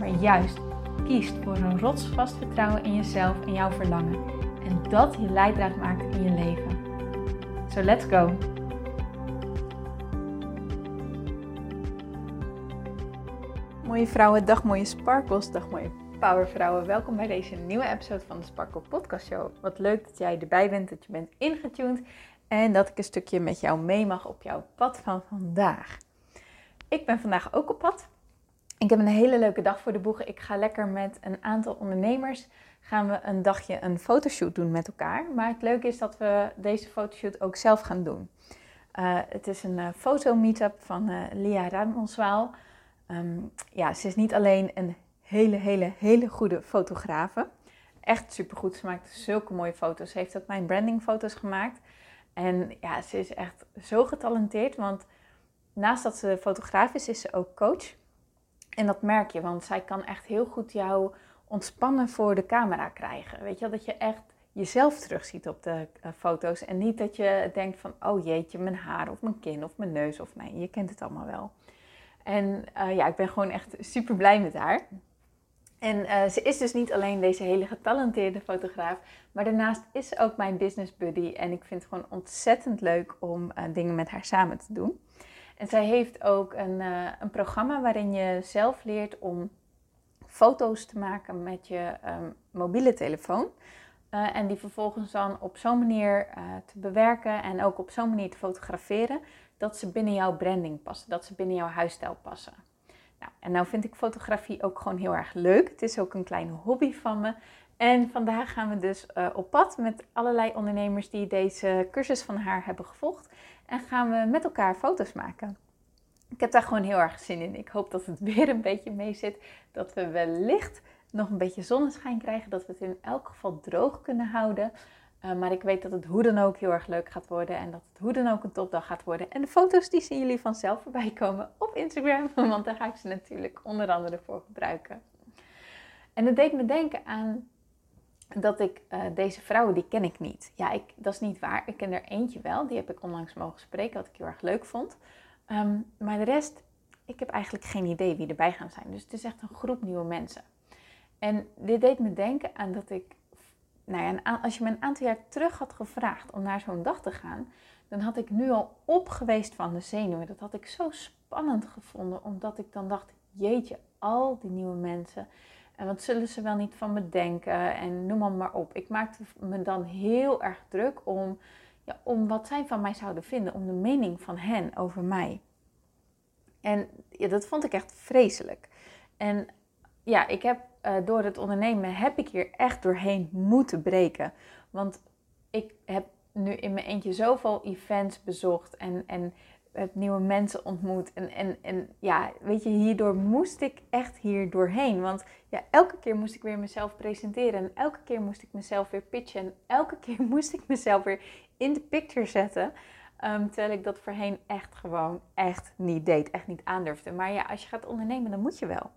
maar juist kiest voor een rotsvast vertrouwen in jezelf en jouw verlangen. En dat je leidraad maakt in je leven. So let's go! Mooie vrouwen, dag mooie sparkles, dag mooie powervrouwen. Welkom bij deze nieuwe episode van de Sparkle Podcast Show. Wat leuk dat jij erbij bent, dat je bent ingetuned en dat ik een stukje met jou mee mag op jouw pad van vandaag. Ik ben vandaag ook op pad ik heb een hele leuke dag voor de boegen. Ik ga lekker met een aantal ondernemers gaan we een dagje een fotoshoot doen met elkaar. Maar het leuke is dat we deze fotoshoot ook zelf gaan doen. Uh, het is een uh, foto-meetup van uh, Lia Ramonswaal. Um, ja, ze is niet alleen een hele, hele, hele goede fotografe. Echt supergoed. Ze maakt zulke mooie foto's. Ze heeft ook mijn brandingfoto's gemaakt. En ja, ze is echt zo getalenteerd. Want naast dat ze fotograaf is, is ze ook coach. En dat merk je, want zij kan echt heel goed jou ontspannen voor de camera krijgen. Weet je wel, dat je echt jezelf terugziet op de uh, foto's. En niet dat je denkt van, oh jeetje, mijn haar of mijn kin of mijn neus of nee, je kent het allemaal wel. En uh, ja, ik ben gewoon echt super blij met haar. En uh, ze is dus niet alleen deze hele getalenteerde fotograaf, maar daarnaast is ze ook mijn business buddy. En ik vind het gewoon ontzettend leuk om dingen met haar samen te doen. En zij heeft ook een, uh, een programma waarin je zelf leert om foto's te maken met je um, mobiele telefoon. Uh, en die vervolgens dan op zo'n manier uh, te bewerken en ook op zo'n manier te fotograferen dat ze binnen jouw branding passen, dat ze binnen jouw huisstijl passen. Nou, en nou vind ik fotografie ook gewoon heel erg leuk. Het is ook een kleine hobby van me. En vandaag gaan we dus uh, op pad met allerlei ondernemers die deze cursus van haar hebben gevolgd. En gaan we met elkaar foto's maken. Ik heb daar gewoon heel erg zin in. Ik hoop dat het weer een beetje mee zit. Dat we wellicht nog een beetje zonneschijn krijgen. Dat we het in elk geval droog kunnen houden. Uh, maar ik weet dat het hoe dan ook heel erg leuk gaat worden. En dat het hoe dan ook een topdag gaat worden. En de foto's die zien jullie vanzelf voorbij komen op Instagram. Want daar ga ik ze natuurlijk onder andere voor gebruiken. En het deed me denken aan dat ik uh, deze vrouwen, die ken ik niet. Ja, ik, dat is niet waar. Ik ken er eentje wel. Die heb ik onlangs mogen spreken, wat ik heel erg leuk vond. Um, maar de rest, ik heb eigenlijk geen idee wie erbij gaan zijn. Dus het is echt een groep nieuwe mensen. En dit deed me denken aan dat ik, nou ja, als je me een aantal jaar terug had gevraagd om naar zo'n dag te gaan, dan had ik nu al opgeweest van de zenuwen. Dat had ik zo spannend gevonden, omdat ik dan dacht, jeetje, al die nieuwe mensen. En wat zullen ze wel niet van me denken? En noem maar, maar op. Ik maakte me dan heel erg druk om, ja, om wat zij van mij zouden vinden, om de mening van hen over mij. En ja, dat vond ik echt vreselijk. En ja, ik heb uh, door het ondernemen heb ik hier echt doorheen moeten breken. Want ik heb nu in mijn eentje zoveel events bezocht en, en heb nieuwe mensen ontmoet. En, en, en ja, weet je, hierdoor moest ik echt hier doorheen. Want ja, elke keer moest ik weer mezelf presenteren. En elke keer moest ik mezelf weer pitchen. En elke keer moest ik mezelf weer in de picture zetten. Um, terwijl ik dat voorheen echt gewoon echt niet deed. Echt niet aandurfde. Maar ja, als je gaat ondernemen, dan moet je wel.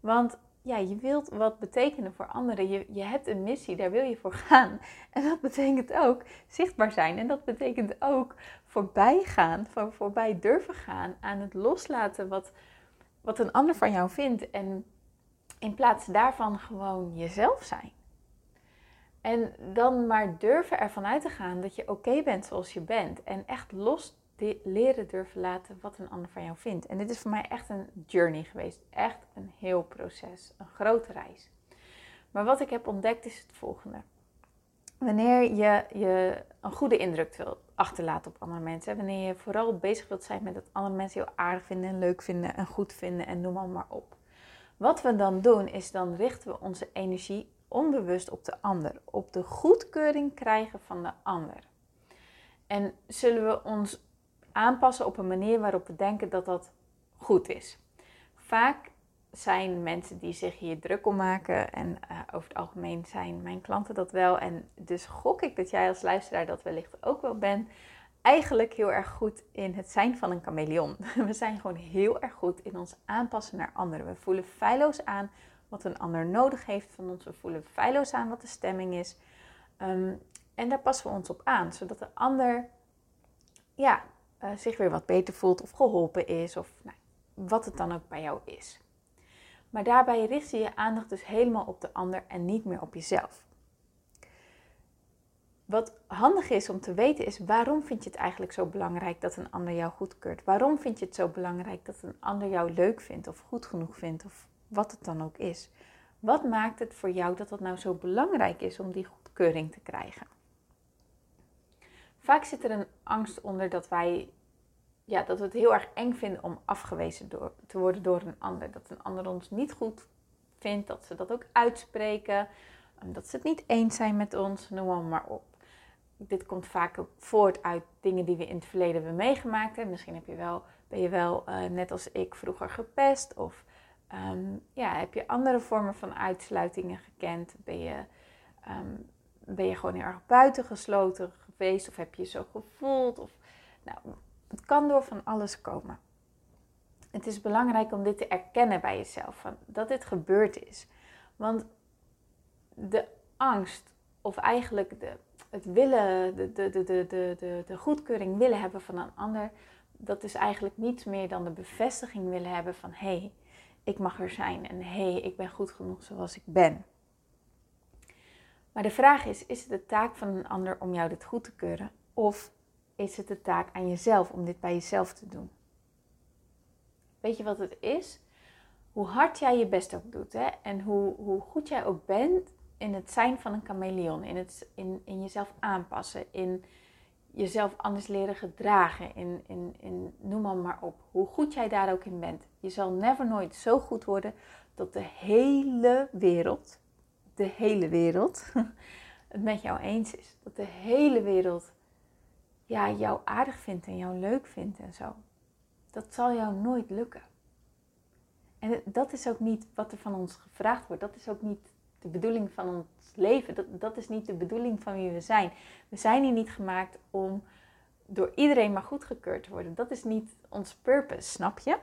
Want ja, je wilt wat betekenen voor anderen. Je, je hebt een missie, daar wil je voor gaan. En dat betekent ook zichtbaar zijn. En dat betekent ook voorbij gaan, voor, voorbij durven gaan aan het loslaten wat, wat een ander van jou vindt. En in plaats daarvan gewoon jezelf zijn. En dan maar durven ervan uit te gaan dat je oké bent zoals je bent. En echt los leren durven laten wat een ander van jou vindt. En dit is voor mij echt een journey geweest. Echt een heel proces. Een grote reis. Maar wat ik heb ontdekt is het volgende. Wanneer je, je een goede indruk wil achterlaten op andere mensen. Wanneer je vooral bezig wilt zijn met dat andere mensen jou aardig vinden en leuk vinden en goed vinden en noem maar op. Wat we dan doen is dan richten we onze energie onbewust op de ander. Op de goedkeuring krijgen van de ander. En zullen we ons aanpassen op een manier waarop we denken dat dat goed is. Vaak zijn mensen die zich hier druk om maken. En uh, over het algemeen zijn mijn klanten dat wel. En dus gok ik dat jij als luisteraar dat wellicht ook wel bent. Eigenlijk heel erg goed in het zijn van een chameleon. We zijn gewoon heel erg goed in ons aanpassen naar anderen. We voelen feilloos aan wat een ander nodig heeft van ons. We voelen feilloos aan wat de stemming is. Um, en daar passen we ons op aan, zodat de ander ja, uh, zich weer wat beter voelt of geholpen is. Of nou, wat het dan ook bij jou is. Maar daarbij richt je je aandacht dus helemaal op de ander en niet meer op jezelf. Wat handig is om te weten is waarom vind je het eigenlijk zo belangrijk dat een ander jou goedkeurt? Waarom vind je het zo belangrijk dat een ander jou leuk vindt of goed genoeg vindt of wat het dan ook is? Wat maakt het voor jou dat het nou zo belangrijk is om die goedkeuring te krijgen? Vaak zit er een angst onder dat wij ja, dat we het heel erg eng vinden om afgewezen te worden door een ander. Dat een ander ons niet goed vindt, dat ze dat ook uitspreken, dat ze het niet eens zijn met ons, noem maar op. Dit komt vaak voort uit dingen die we in het verleden hebben meegemaakt. Misschien heb je wel, ben je wel, uh, net als ik, vroeger gepest. Of um, ja, heb je andere vormen van uitsluitingen gekend? Ben je, um, ben je gewoon heel erg buitengesloten Of heb je je zo gevoeld? Of, nou, het kan door van alles komen. Het is belangrijk om dit te erkennen bij jezelf, van dat dit gebeurd is. Want de angst, of eigenlijk de, het willen, de, de, de, de, de, de goedkeuring willen hebben van een ander, dat is eigenlijk niets meer dan de bevestiging willen hebben van hé, hey, ik mag er zijn en hé, hey, ik ben goed genoeg zoals ik ben. Maar de vraag is, is het de taak van een ander om jou dit goed te keuren? Of is het de taak aan jezelf om dit bij jezelf te doen. Weet je wat het is? Hoe hard jij je best ook doet hè? en hoe, hoe goed jij ook bent in het zijn van een chameleon, in, het, in, in jezelf aanpassen, in jezelf anders leren gedragen, in, in, in, noem maar, maar op. Hoe goed jij daar ook in bent. Je zal never nooit zo goed worden dat de hele wereld, de hele wereld, het met jou eens is. Dat de hele wereld ja, jou aardig vindt en jou leuk vindt en zo. Dat zal jou nooit lukken. En dat is ook niet wat er van ons gevraagd wordt. Dat is ook niet de bedoeling van ons leven. Dat, dat is niet de bedoeling van wie we zijn. We zijn hier niet gemaakt om door iedereen maar goedgekeurd te worden. Dat is niet ons purpose, snap je?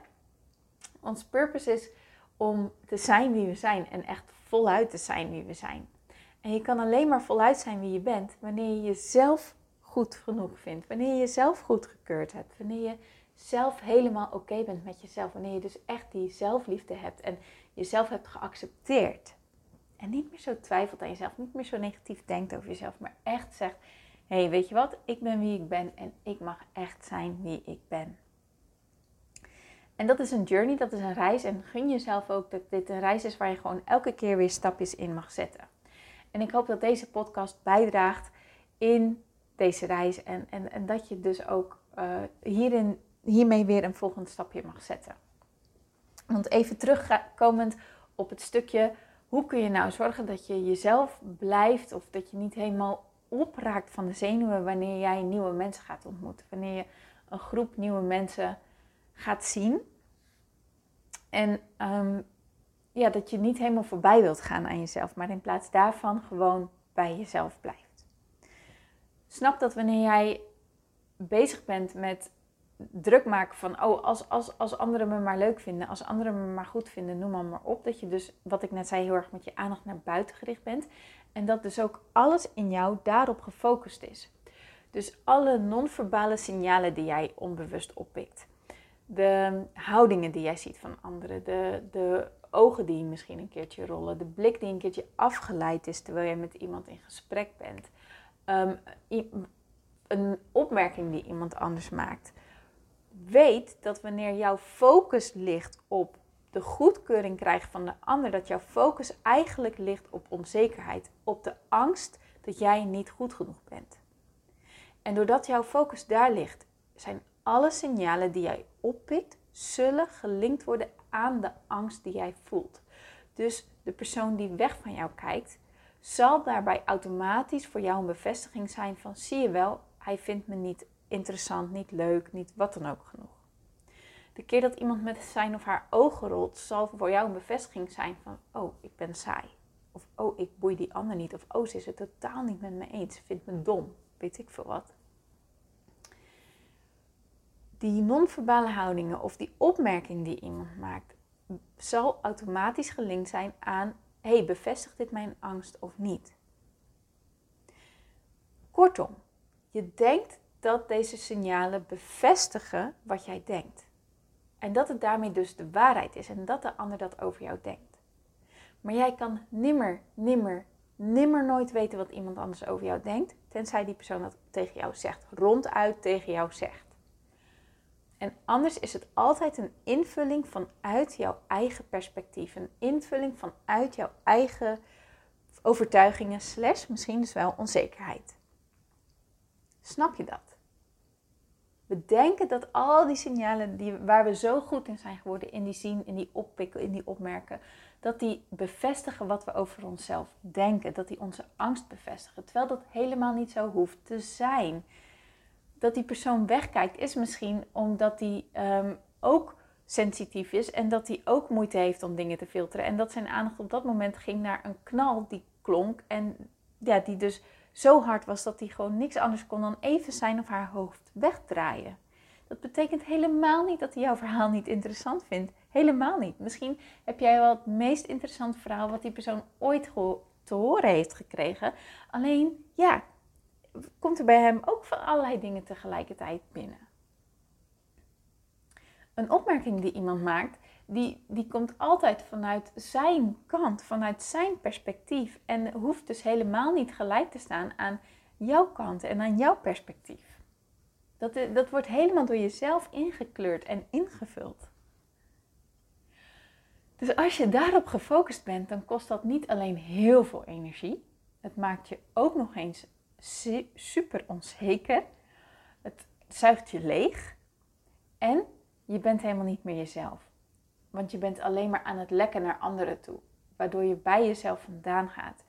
Ons purpose is om te zijn wie we zijn en echt voluit te zijn wie we zijn. En je kan alleen maar voluit zijn wie je bent wanneer je jezelf goed genoeg vindt. Wanneer je jezelf goedgekeurd hebt. Wanneer je zelf helemaal oké bent met jezelf. Wanneer je dus echt die zelfliefde hebt en jezelf hebt geaccepteerd. En niet meer zo twijfelt aan jezelf. Niet meer zo negatief denkt over jezelf. Maar echt zegt, hé hey, weet je wat? Ik ben wie ik ben en ik mag echt zijn wie ik ben. En dat is een journey, dat is een reis. En gun jezelf ook dat dit een reis is waar je gewoon elke keer weer stapjes in mag zetten. En ik hoop dat deze podcast bijdraagt in deze reis. En, en, en dat je dus ook uh, hierin, hiermee weer een volgend stapje mag zetten. Want even terugkomend op het stukje, hoe kun je nou zorgen dat je jezelf blijft of dat je niet helemaal opraakt van de zenuwen wanneer jij nieuwe mensen gaat ontmoeten. Wanneer je een groep nieuwe mensen gaat zien. En um, ja, dat je niet helemaal voorbij wilt gaan aan jezelf, maar in plaats daarvan gewoon bij jezelf blijft snap dat wanneer jij bezig bent met druk maken van, oh, als, als, als anderen me maar leuk vinden, als anderen me maar goed vinden, noem maar op. Dat je dus, wat ik net zei, heel erg met je aandacht naar buiten gericht bent. En dat dus ook alles in jou daarop gefocust is. Dus alle non-verbale signalen die jij onbewust oppikt. De houdingen die jij ziet van anderen. De, de ogen die misschien een keertje rollen. De blik die een keertje afgeleid is terwijl je met iemand in gesprek bent. Ehm, een opmerking die iemand anders maakt. Weet dat wanneer jouw focus ligt op de goedkeuring krijgen van de ander, dat jouw focus eigenlijk ligt op onzekerheid, op de angst dat jij niet goed genoeg bent. En doordat jouw focus daar ligt, zijn alle signalen die jij oppikt, zullen gelinkt worden aan de angst die jij voelt. Dus de persoon die weg van jou kijkt, zal daarbij automatisch voor jou een bevestiging zijn van zie je wel, hij vindt me niet interessant, niet leuk, niet wat dan ook genoeg. De keer dat iemand met zijn of haar ogen rolt, zal voor jou een bevestiging zijn van, oh, ik ben saai. Of, oh, ik boei die ander niet. Of, oh, ze is het totaal niet met me eens. Vindt me dom. Weet ik veel wat. Die non-verbale houdingen of die opmerking die iemand maakt, zal automatisch gelinkt zijn aan, hey, bevestigt dit mijn angst of niet? Kortom, je denkt dat deze signalen bevestigen wat jij denkt. En dat het daarmee dus de waarheid is en dat de ander dat over jou denkt. Maar jij kan nimmer, nimmer, nimmer nooit weten wat iemand anders over jou denkt, tenzij die persoon dat tegen jou zegt, ronduit tegen jou zegt. En anders is het altijd een invulling vanuit jouw eigen perspectief, een invulling vanuit jouw eigen overtuigingen, slash misschien dus wel onzekerheid. Snap je dat? We denken dat al die signalen die, waar we zo goed in zijn geworden, in die zien, in die oppikken, in die opmerken, dat die bevestigen wat we over onszelf denken. Dat die onze angst bevestigen. Terwijl dat helemaal niet zo hoeft te zijn. Dat die persoon wegkijkt is misschien omdat die um, ook sensitief is en dat hij ook moeite heeft om dingen te filteren. En dat zijn aandacht op dat moment ging naar een knal die klonk en ja, die dus zo hard was dat hij gewoon niks anders kon dan even zijn of haar hoofd wegdraaien. Dat betekent helemaal niet dat hij jouw verhaal niet interessant vindt. Helemaal niet. Misschien heb jij wel het meest interessante verhaal wat die persoon ooit te horen heeft gekregen. Alleen, ja, komt er bij hem ook van allerlei dingen tegelijkertijd binnen. Een opmerking die iemand maakt, die, die komt altijd vanuit zijn kant, vanuit zijn perspectief. En hoeft dus helemaal niet gelijk te staan aan jouw kant en aan jouw perspectief. Dat, dat wordt helemaal door jezelf ingekleurd en ingevuld. Dus als je daarop gefocust bent, dan kost dat niet alleen heel veel energie. Het maakt je ook nog eens super onzeker. Het zuigt je leeg. En je bent helemaal niet meer jezelf. Want je bent alleen maar aan het lekken naar anderen toe. Waardoor je bij jezelf vandaan gaat.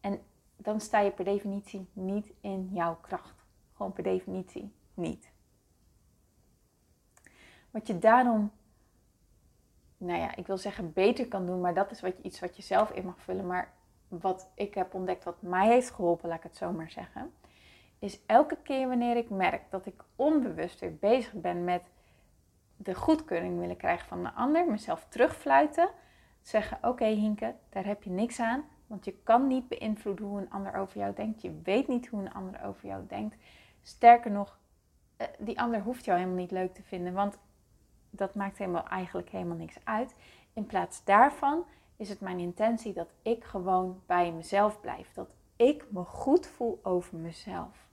En dan sta je per definitie niet in jouw kracht. Gewoon per definitie niet. Wat je daarom, nou ja, ik wil zeggen beter kan doen, maar dat is wat iets wat je zelf in mag vullen. Maar wat ik heb ontdekt, wat mij heeft geholpen, laat ik het zo maar zeggen, is elke keer wanneer ik merk dat ik onbewust weer bezig ben met de goedkeuring willen krijgen van de ander, mezelf terugfluiten, zeggen: Oké, Hinke, daar heb je niks aan, want je kan niet beïnvloeden hoe een ander over jou denkt. Je weet niet hoe een ander over jou denkt. Sterker nog, eh, die ander hoeft jou helemaal niet leuk te vinden, want dat maakt helemaal, eigenlijk helemaal niks uit. In plaats daarvan is het mijn intentie dat ik gewoon bij mezelf blijf. Dat ik me goed voel over mezelf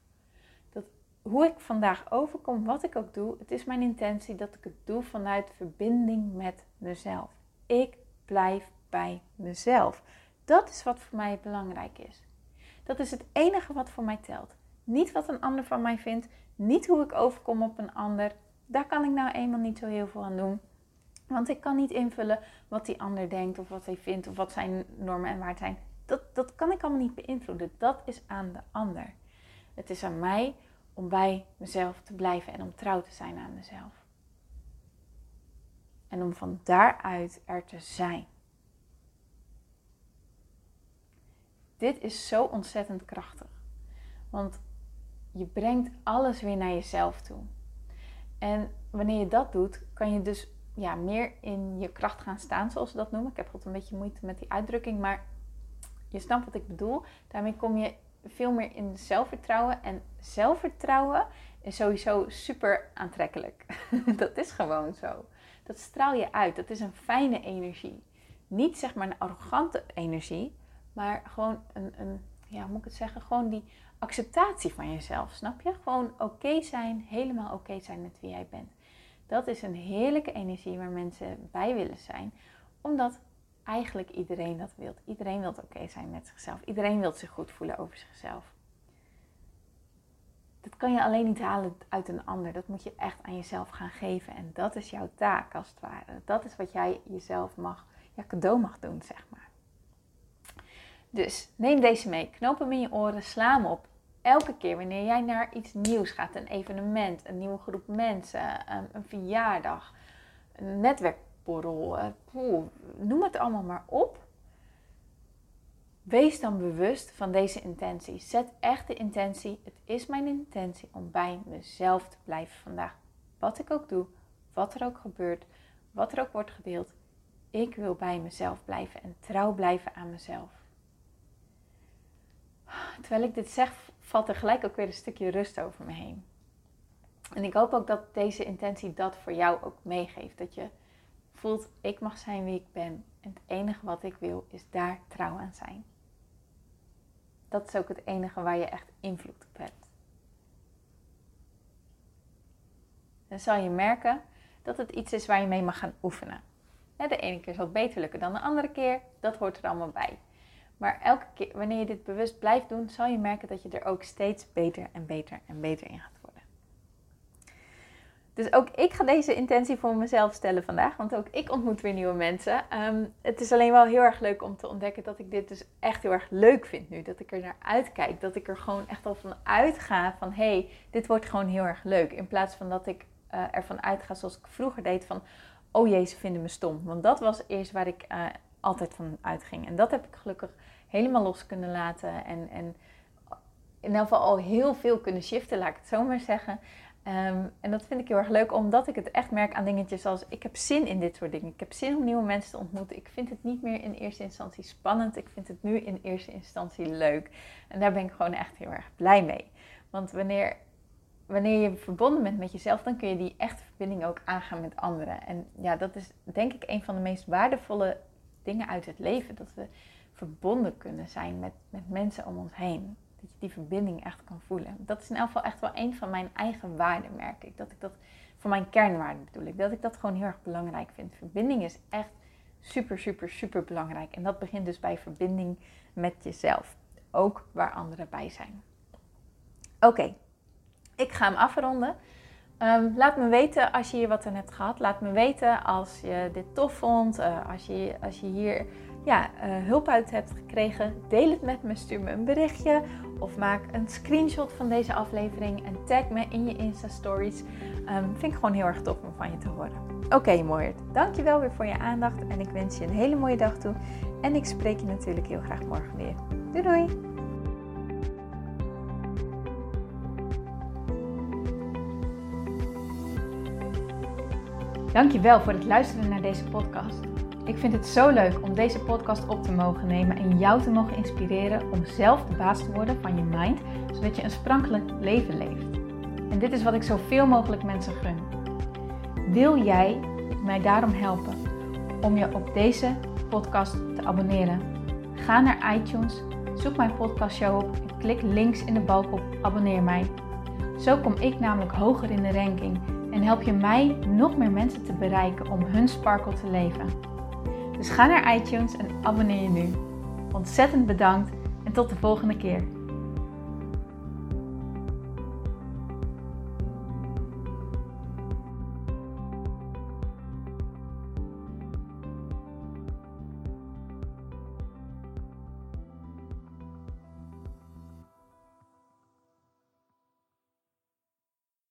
hoe ik vandaag overkom, wat ik ook doe, het is mijn intentie dat ik het doe vanuit verbinding met mezelf. Ik blijf bij mezelf. Dat is wat voor mij belangrijk is. Dat is het enige wat voor mij telt. Niet wat een ander van mij vindt, niet hoe ik overkom op een ander. Daar kan ik nou eenmaal niet zo heel veel aan doen. Want ik kan niet invullen wat die ander denkt of wat hij vindt of wat zijn normen en waarden zijn. Dat, dat kan ik allemaal niet beïnvloeden. Dat is aan de ander. Het is aan mij om bij mezelf te blijven en om trouw te zijn aan mezelf. En om van daaruit er te zijn. Dit is zo ontzettend krachtig. Want je brengt alles weer naar jezelf toe. En wanneer je dat doet, kan je dus ja, meer in je kracht gaan staan, zoals ze dat noemen. Ik heb altijd een beetje moeite met die uitdrukking, maar je snapt wat ik bedoel. Daarmee kom je veel meer in zelfvertrouwen. En zelfvertrouwen is sowieso super aantrekkelijk. dat is gewoon zo. Dat straal je uit. Dat is een fijne energie. Niet zeg maar een arrogante energie, maar gewoon een, een ja, hoe moet ik het zeggen? Gewoon die acceptatie van jezelf, snap je? Gewoon oké zijn, helemaal oké zijn met wie jij bent. Dat is een heerlijke energie waar mensen bij willen zijn, omdat eigenlijk iedereen dat wil. Iedereen wil oké zijn met zichzelf. Iedereen wil zich goed voelen over zichzelf. Dat kan je alleen niet halen uit een ander. Dat moet je echt aan jezelf gaan geven. En dat is jouw taak als het ware. Dat is wat jij jezelf mag, ja, cadeau mag doen, zeg maar. Dus neem deze mee. Knoop hem in je oren. Sla hem op. Elke keer wanneer jij naar iets nieuws gaat, een evenement, een nieuwe groep mensen, een verjaardag, een netwerkborrel, uh, noem het allemaal maar op. Wees dan bewust van deze intentie. Zet echt de intentie. Het is mijn intentie om bij mezelf te blijven vandaag. Wat ik ook doe, wat er ook gebeurt, wat er ook wordt gedeeld. Ik wil bij mezelf blijven en trouw blijven aan mezelf. Terwijl ik dit zeg, valt er gelijk ook weer een stukje rust over me heen. En ik hoop ook dat deze intentie dat voor jou ook meegeeft. Dat je voelt, ik mag zijn wie ik ben. En het enige wat ik wil is daar trouw aan zijn. Dat is ook het enige waar je echt invloed op hebt. Dan zal je merken dat het iets is waar je mee mag gaan oefenen. De ene keer zal het beter lukken dan de andere keer. Dat hoort er allemaal bij. Maar elke keer, wanneer je dit bewust blijft doen, zal je merken dat je er ook steeds beter en beter en beter in gaat worden. Dus ook ik ga deze intentie voor mezelf stellen vandaag, want ook ik ontmoet weer nieuwe mensen. Ehm, het is alleen wel heel erg leuk om te ontdekken dat ik dit dus echt heel erg leuk vind nu. Dat ik er naar uitkijk, dat ik er gewoon echt al van uitga van hé, hey, dit wordt gewoon heel erg leuk. In plaats van dat ik uh, ervan uitga zoals ik vroeger deed van oh jee, ze vinden me stom. Want dat was eerst waar ik uh, altijd van uitging. En dat heb ik gelukkig helemaal los kunnen laten. En, en in elk geval al heel veel kunnen shiften, laat ik het zo maar zeggen. Ehm, en dat vind ik heel erg leuk, omdat ik het echt merk aan dingetjes als ik heb zin in dit soort dingen. Ik heb zin om nieuwe mensen te ontmoeten. Ik vind het niet meer in eerste instantie spannend. Ik vind het nu in eerste instantie leuk. En daar ben ik gewoon echt heel erg blij mee. Want wanneer, wanneer je verbonden bent met jezelf, dan kun je die echte verbinding ook aangaan met anderen. En ja, dat is denk ik een van de meest waardevolle dingen uit het leven. Dat we verbonden kunnen zijn met, met mensen om ons heen. Dat je die verbinding echt kan voelen. Dat is in elk geval echt wel een van mijn eigen waarden, merk ik. Dat ik dat, voor mijn kernwaarden bedoel ik, dat ik dat gewoon heel erg belangrijk vind. Verbinding is echt super, super, super belangrijk. En dat begint dus bij verbinding met jezelf. Ook waar anderen bij zijn. Oké, ik ga hem afronden. Ehm, laat me weten als je hier wat aan hebt gehad. Laat me weten als je dit tof vond. Uh, als, je, als je hier ja, uh, hulp uit hebt gekregen. Deel het met me. Stuur me een berichtje. Of maak een screenshot van deze aflevering. En tag me in je Insta Stories. Um, vind ik gewoon heel erg tof om van je te horen. Oké, okay, Moord. Dankjewel weer voor je aandacht. En ik wens je een hele mooie dag toe. En ik spreek je natuurlijk heel graag morgen weer. Doei doei! Dankjewel voor het luisteren naar deze podcast. Ik vind het zo leuk om deze podcast op te mogen nemen en jou te mogen inspireren om zelf de baas te worden van je mind, zodat je een sprankelijk leven leeft. En dit is wat ik zoveel mogelijk mensen gun. Wil jij mij daarom helpen om je op deze podcast te abonneren? Ga naar iTunes, zoek mijn podcastshow op en klik links in de balk op abonneer mij. Zo kom ik namelijk hoger in de ranking en help je mij nog meer mensen te bereiken om hun sparkle te leven. Dus ga naar iTunes en abonneer je nu. Ontzettend bedankt en tot de volgende keer.